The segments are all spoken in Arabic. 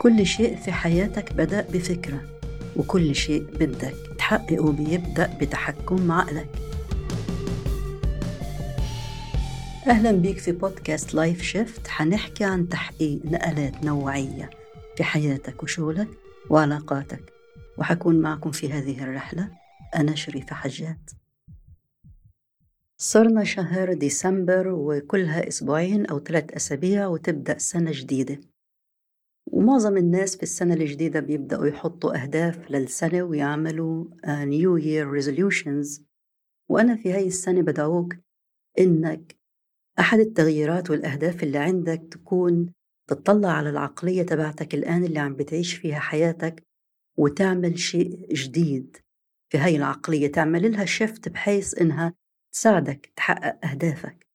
كل شيء في حياتك بدأ بفكرة وكل شيء بدك تحققه بيبدأ بتحكم عقلك. أهلا بيك في بودكاست لايف شيفت حنحكي عن تحقيق نقلات نوعية في حياتك وشغلك وعلاقاتك. وحكون معكم في هذه الرحلة أنا شريفة حجات صرنا شهر ديسمبر وكلها أسبوعين أو ثلاث أسابيع وتبدأ سنة جديدة. ومعظم الناس في السنة الجديدة بيبدأوا يحطوا أهداف للسنة ويعملوا new year resolutions وأنا في هاي السنة بدعوك إنك أحد التغييرات والأهداف اللي عندك تكون تطلع على العقلية تبعتك الآن اللي عم بتعيش فيها حياتك وتعمل شيء جديد في هاي العقلية. تعمل لها shift بحيث إنها تساعدك تحقق أهدافك.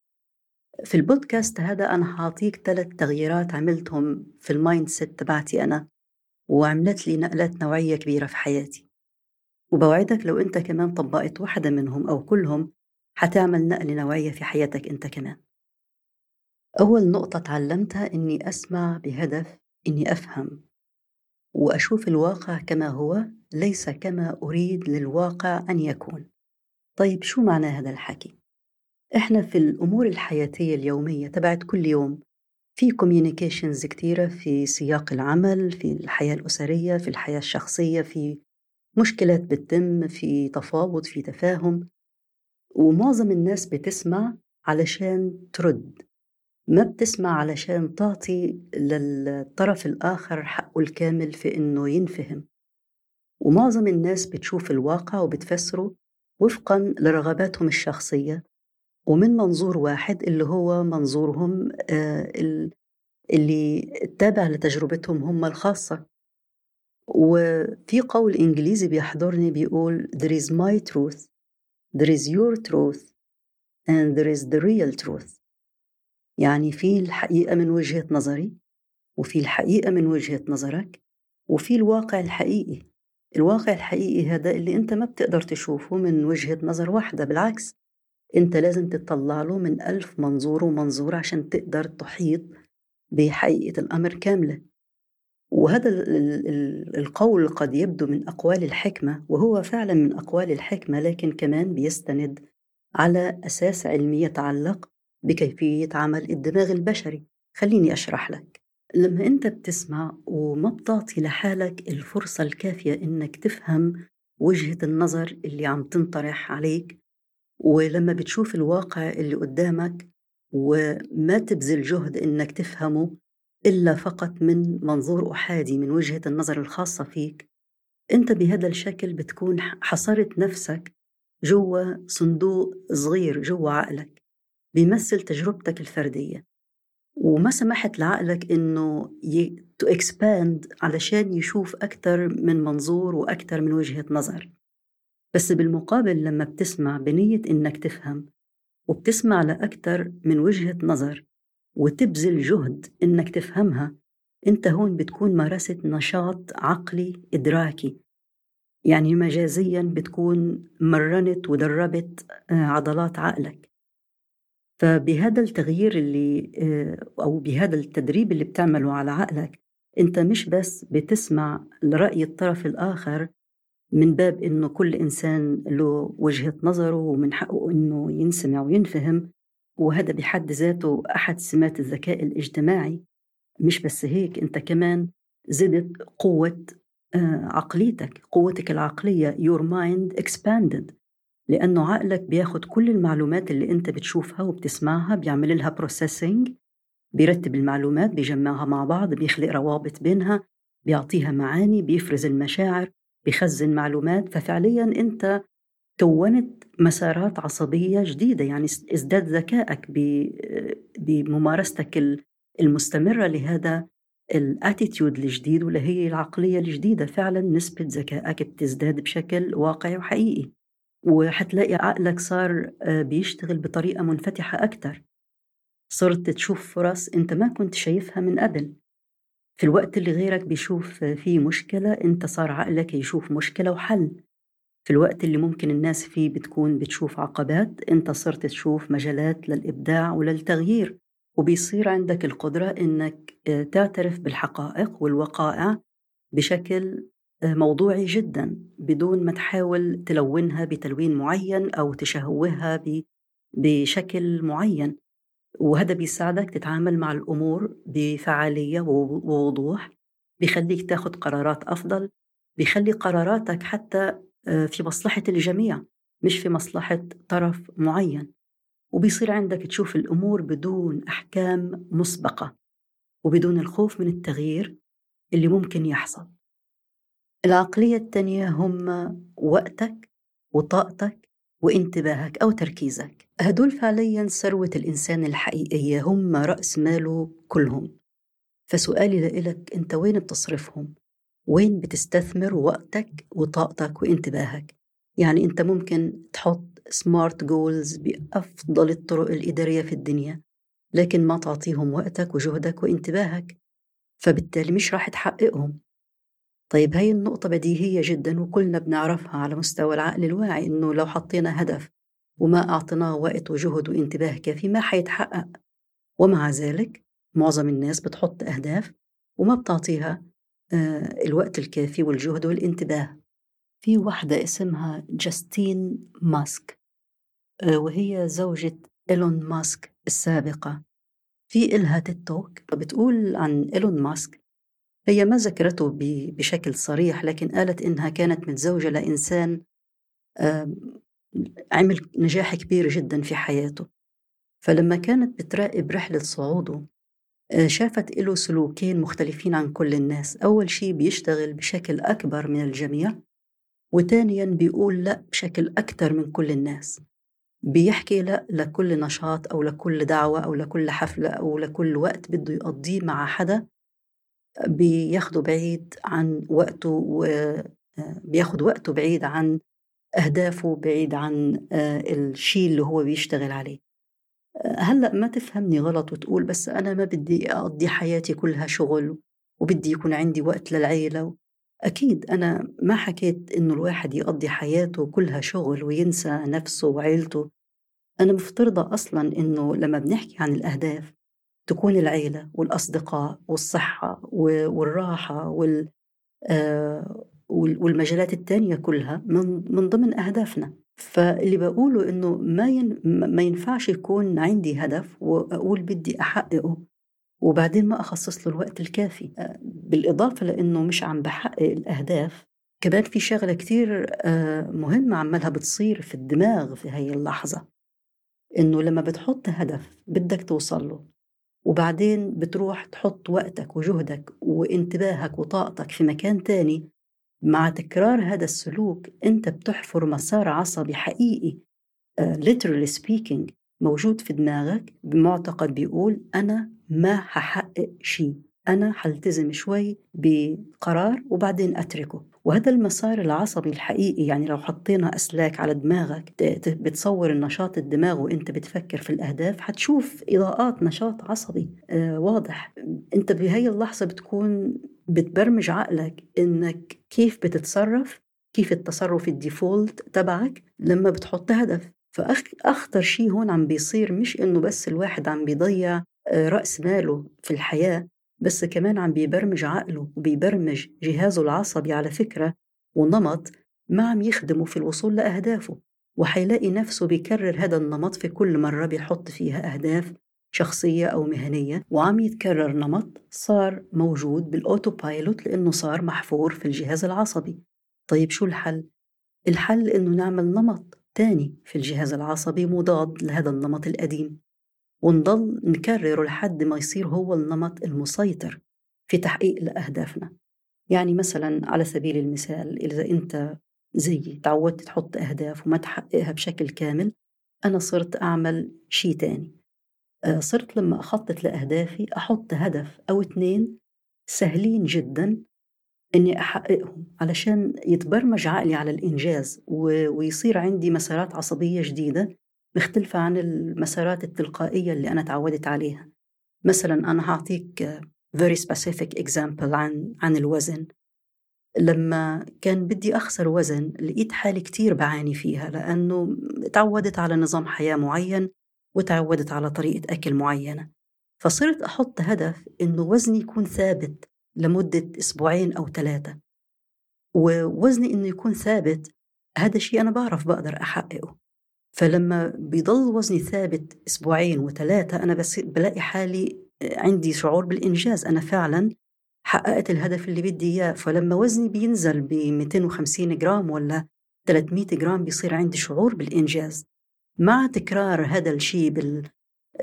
في البودكاست هذا أنا حاعطيك ثلاث تغييرات عملتهم في ال mindset تبعتي أنا وعملت لي نقلات نوعية كبيرة في حياتي. وبوعدك لو أنت كمان طبقت واحدة منهم أو كلهم حتعمل نقلة نوعية في حياتك أنت كمان. أول نقطة تعلمتها إني أسمع بهدف إني أفهم وأشوف الواقع كما هو ليس كما أريد للواقع أن يكون. طيب شو معنى هذا الحكي؟ إحنا في الأمور الحياتية اليومية تبعت كل يوم في كوميونيكيشنز كتيرة في سياق العمل في الحياة الأسرية في الحياة الشخصية في مشكلات بتتم في تفاوض في تفاهم. ومعظم الناس بتسمع علشان ترد. ما بتسمع علشان تعطي للطرف الآخر حقه الكامل في إنه ينفهم. ومعظم الناس بتشوف الواقع وبتفسره وفقا لرغباتهم الشخصية. ومن منظور واحد اللي هو منظورهم آه، اللي تابع لتجربتهم هم الخاصة. وفي قول إنجليزي بيحضرني بيقول there is my truth there is your truth and there is the real truth. يعني في الحقيقة من وجهة نظري وفي الحقيقة من وجهة نظرك وفي الواقع الحقيقي. الواقع الحقيقي هذا اللي أنت ما بتقدر تشوفه من وجهة نظر واحدة بالعكس. انت لازم تطلع له من ألف منظور ومنظور عشان تقدر تحيط بحقيقة الأمر كاملة. وهذا القول قد يبدو من أقوال الحكمة وهو فعلا من أقوال الحكمة لكن كمان بيستند على أساس علمي يتعلق بكيفية عمل الدماغ البشري. خليني أشرح لك. لما أنت بتسمع وما بتعطي لحالك الفرصة الكافية إنك تفهم وجهة النظر اللي عم تنطرح عليك ولما بتشوف الواقع اللي قدامك وما تبذل جهد إنك تفهمه إلا فقط من منظور أحادي من وجهة النظر الخاصة فيك أنت بهذا الشكل بتكون حصرت نفسك جوا صندوق صغير جوا عقلك بيمثل تجربتك الفردية. وما سمحت لعقلك إنه to expand علشان يشوف أكثر من منظور وأكثر من وجهة نظر. بس بالمقابل لما بتسمع بنية إنك تفهم وبتسمع لأكثر من وجهة نظر وتبذل جهد إنك تفهمها أنت هون بتكون مارست نشاط عقلي إدراكي. يعني مجازيا بتكون مرنت ودربت آه، عضلات عقلك. فبهذا التغيير اللي آه، أو بهذا التدريب اللي بتعمله على عقلك أنت مش بس بتسمع لرأي الطرف الآخر من باب إنه كل إنسان له وجهة نظره ومن حقه إنه ينسمع وينفهم وهذا بحد ذاته أحد سمات الذكاء الاجتماعي. مش بس هيك أنت كمان زدت قوة آه، عقليتك قوتك العقلية your mind expanded. لأنه عقلك بياخد كل المعلومات اللي أنت بتشوفها وبتسمعها بيعمل لها processing بيرتب المعلومات بيجمعها مع بعض بيخلق روابط بينها بيعطيها معاني بيفرز المشاعر. بيخزن معلومات ففعليا أنت كونت مسارات عصبية جديدة يعني ازداد ذكائك بممارستك المستمرة لهذا الأتيتيود الجديد ولا هي العقلية الجديدة. فعلا نسبة ذكائك بتزداد بشكل واقعي وحقيقي وحتلاقي عقلك صار آه، بيشتغل بطريقة منفتحة أكتر. صرت تشوف فرص أنت ما كنت شايفها من قبل. في الوقت اللي غيرك بيشوف فيه مشكلة أنت صار عقلك يشوف مشكلة وحل. في الوقت اللي ممكن الناس فيه بتكون بتشوف عقبات أنت صرت تشوف مجالات للإبداع وللتغيير وبيصير عندك القدرة إنك آه، تعترف بالحقائق والوقائع بشكل آه، موضوعي جدا بدون ما تحاول تلونها بتلوين معين أو تشهوها بشكل معين. وهذا بيساعدك تتعامل مع الأمور بفعالية ووضوح بيخليك تاخد قرارات أفضل بيخلي قراراتك حتى آه، في مصلحة الجميع مش في مصلحة طرف معين. وبيصير عندك تشوف الأمور بدون أحكام مسبقة وبدون الخوف من التغيير اللي ممكن يحصل. العقلية الثانية هم وقتك وطاقتك وانتباهك أو تركيزك. هدول فعليا ثروة الإنسان الحقيقية هم رأس ماله كلهم فسؤالي لإلك أنت وين بتصرفهم؟ وين بتستثمر وقتك وطاقتك وانتباهك؟ يعني أنت ممكن تحط سمارت جولز بأفضل الطرق الإدارية في الدنيا لكن ما تعطيهم وقتك وجهدك وانتباهك فبالتالي مش راح تحققهم طيب هاي النقطة بديهية جدا وكلنا بنعرفها على مستوى العقل الواعي إنه لو حطينا هدف وما أعطيناه وقت وجهد وانتباه كافي ما حيتحقق. ومع ذلك معظم الناس بتحط أهداف وما بتعطيها آه، الوقت الكافي والجهد والانتباه. في واحدة اسمها جاستين ماسك آه، وهي زوجة إيلون ماسك السابقة. في إلها تيك توك بتقول عن إيلون ماسك هي ما ذكرته بشكل صريح لكن قالت إنها كانت متزوجة لإنسان عمل نجاح كبير جدا في حياته. فلما كانت بتراقب رحلة صعوده آه، شافت له سلوكين مختلفين عن كل الناس. أول شيء بيشتغل بشكل أكبر من الجميع وتانيا بيقول لأ بشكل أكثر من كل الناس. بيحكي لأ لكل نشاط أو لكل دعوة أو لكل حفلة أو لكل وقت بده يقضيه مع حدا. بياخده بعيد عن وقته وبياخد وقته بعيد عن أهدافه بعيد عن آه، الشيء اللي هو بيشتغل عليه. هلأ ما تفهمني غلط وتقول بس أنا ما بدي أقضي حياتي كلها شغل وبدي يكون عندي وقت للعيلة. أكيد أنا ما حكيت إنه الواحد يقضي حياته كلها شغل وينسى نفسه وعيلته. أنا مفترضة أصلا إنه لما بنحكي عن الأهداف تكون العيلة والأصدقاء والصحة والراحة وال آه، والمجالات التانية كلها من, من ضمن أهدافنا. فاللي بقوله إنه ما ين ما ينفعش يكون عندي هدف وأقول بدي أحققه وبعدين ما أخصص له الوقت الكافي. آه، بالإضافة لأنه مش عم بحقق الأهداف كمان في شغلة كتير آه، مهمة عمالها بتصير في الدماغ في هاي اللحظة. إنه لما بتحط هدف بدك توصل له وبعدين بتروح تحط وقتك وجهدك وانتباهك وطاقتك في مكان تاني مع تكرار هذا السلوك أنت بتحفر مسار عصبي حقيقي uh, literally speaking موجود في دماغك بمعتقد بيقول أنا ما ححقق شيء أنا حلتزم شوي بقرار وبعدين أتركه. وهذا المسار العصبي الحقيقي يعني لو حطينا أسلاك على دماغك بتصور النشاط الدماغ وإنت بتفكر في الأهداف حتشوف إضاءات نشاط عصبي آه واضح. أنت بهي اللحظة بتكون بتبرمج عقلك إنك كيف بتتصرف كيف التصرف الديفولت تبعك لما بتحط هدف. فأخطر شيء هون عم بيصير مش إنه بس الواحد عم بيضيع آه، رأس ماله في الحياة بس كمان عم بيبرمج عقله وبيبرمج جهازه العصبي على فكرة ونمط ما عم يخدمه في الوصول لأهدافه. وحيلاقي نفسه بيكرر هذا النمط في كل مرة بيحط فيها أهداف شخصية أو مهنية وعم يتكرر نمط صار موجود بالأوتو بايلوت لأنه صار محفور في الجهاز العصبي. طيب شو الحل؟ الحل إنه نعمل نمط تاني في الجهاز العصبي مضاد لهذا النمط القديم ونضل نكرره لحد ما يصير هو النمط المسيطر في تحقيق لأهدافنا. يعني مثلا على سبيل المثال إذا أنت زيي تعودت تحط أهداف وما تحققها بشكل كامل أنا صرت أعمل شيء تاني. صرت لما أخطط لأهدافي أحط هدف أو اتنين سهلين جدا إني أحققهم علشان يتبرمج عقلي على الإنجاز ويصير عندي مسارات عصبية جديدة مختلفة عن المسارات التلقائية اللي أنا تعودت عليها. مثلا أنا هعطيك very specific example عن عن الوزن. لما كان بدي أخسر وزن لقيت حالي كتير بعاني فيها لأنه تعودت على نظام حياة معين وتعودت على طريقة أكل معينة. فصرت أحط هدف إنه وزني يكون ثابت لمدة أسبوعين أو ثلاثة. ووزني إنه يكون ثابت هذا شيء أنا بعرف بقدر أحققه. فلما بيضل وزني ثابت أسبوعين وثلاثة أنا بس بلاقي حالي عندي شعور بالإنجاز. أنا فعلا حققت الهدف اللي بدي إياه. فلما وزني بينزل ب 250 جرام ولا 300 جرام بيصير عندي شعور بالإنجاز. مع تكرار هذا الشيء بال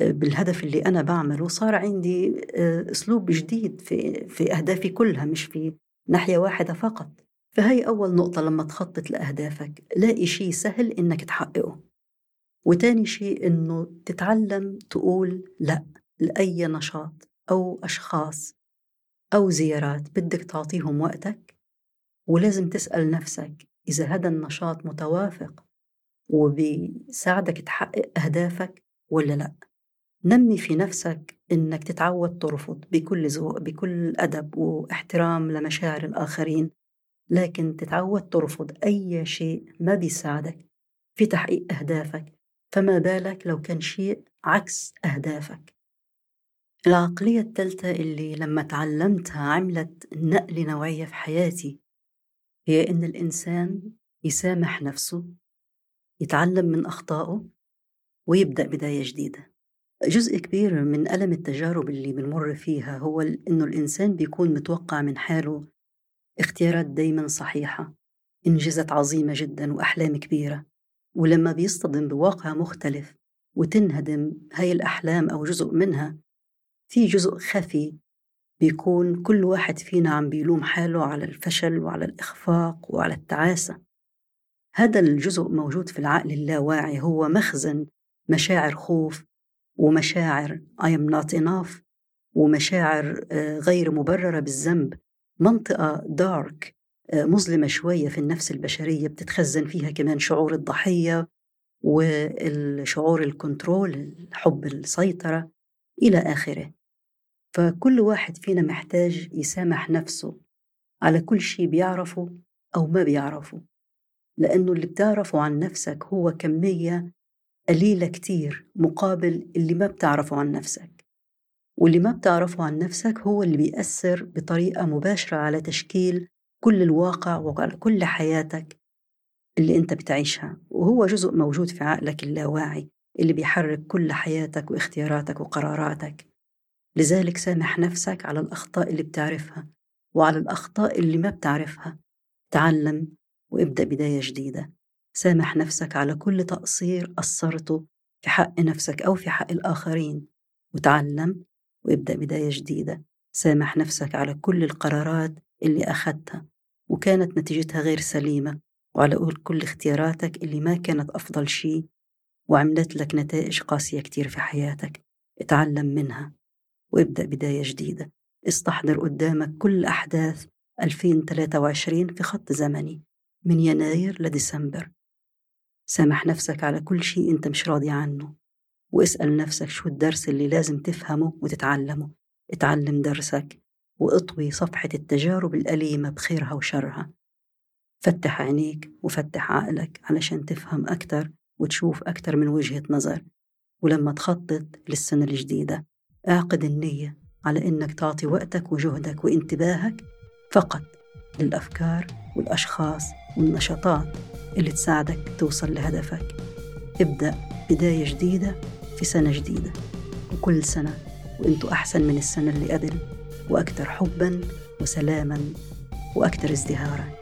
بالهدف اللي أنا بعمله صار عندي آه، أسلوب جديد في, في أهدافي كلها مش في ناحية واحدة فقط. فهي أول نقطة لما تخطط لأهدافك لاقي شيء سهل إنك تحققه. وتاني شيء إنه تتعلم تقول لأ لأي نشاط أو أشخاص أو زيارات بدك تعطيهم وقتك. ولازم تسأل نفسك إذا هذا النشاط متوافق وبيساعدك تحقق أهدافك ولا لأ. نمي في نفسك إنك تتعود ترفض بكل ذوق بكل أدب واحترام لمشاعر الآخرين لكن تتعود ترفض أي شيء ما بيساعدك في تحقيق أهدافك فما بالك لو كان شيء عكس أهدافك. العقلية الثالثة اللي لما تعلمتها عملت نقلة نوعية في حياتي هي إن الإنسان يسامح نفسه يتعلم من أخطائه ويبدأ بداية جديدة. جزء كبير من ألم التجارب اللي بنمر فيها هو إنه الإنسان بيكون متوقع من حاله اختيارات دايما صحيحة إنجازات عظيمة جدا وأحلام كبيرة. ولما بيصطدم بواقع مختلف وتنهدم هاي الأحلام أو جزء منها في جزء خفي بيكون كل واحد فينا عم بيلوم حاله على الفشل وعلى الإخفاق وعلى التعاسة. هذا الجزء موجود في العقل اللاواعي هو مخزن مشاعر خوف ومشاعر I am not enough ومشاعر آه، غير مبررة بالذنب. منطقة دارك آه، مظلمة شوية في النفس البشرية بتتخزن فيها كمان شعور الضحية والشعور الكنترول حب السيطرة إلى آخره. فكل واحد فينا محتاج يسامح نفسه على كل شيء بيعرفه أو ما بيعرفه. لأنه اللي بتعرفه عن نفسك هو كمية قليلة كتير مقابل اللي ما بتعرفه عن نفسك. واللي ما بتعرفه عن نفسك هو اللي بيأثر بطريقة مباشرة على تشكيل كل الواقع وعلى كل حياتك اللي أنت بتعيشها. وهو جزء موجود في عقلك اللاواعي اللي بيحرك كل حياتك واختياراتك وقراراتك. لذلك سامح نفسك على الأخطاء اللي بتعرفها. وعلى الأخطاء اللي ما بتعرفها. تعلم وابدأ بداية جديدة. سامح نفسك على كل تقصير قصرته في حق نفسك أو في حق الآخرين وتعلم وابدأ بداية جديدة. سامح نفسك على كل القرارات اللي أخذتها وكانت نتيجتها غير سليمة. وعلى كل اختياراتك اللي ما كانت أفضل شيء وعملت لك نتائج قاسية كتير في حياتك اتعلم منها وابدأ بداية جديدة. استحضر قدامك كل أحداث 2023 في خط زمني. من يناير لديسمبر. سامح نفسك على كل شيء أنت مش راضي عنه واسأل نفسك شو الدرس اللي لازم تفهمه وتتعلمه. اتعلم درسك واطوي صفحة التجارب الأليمة بخيرها وشرها. فتح عينيك وفتح عقلك علشان تفهم أكتر وتشوف أكتر من وجهة نظر. ولما تخطط للسنة الجديدة اعقد النية على إنك تعطي وقتك وجهدك وانتباهك فقط للأفكار والأشخاص والنشاطات اللي تساعدك توصل لهدفك. ابدأ بداية جديدة في سنة جديدة. وكل سنة وإنتوا أحسن من السنة اللي قبل. وأكثر حبا وسلاما وأكثر ازدهارا.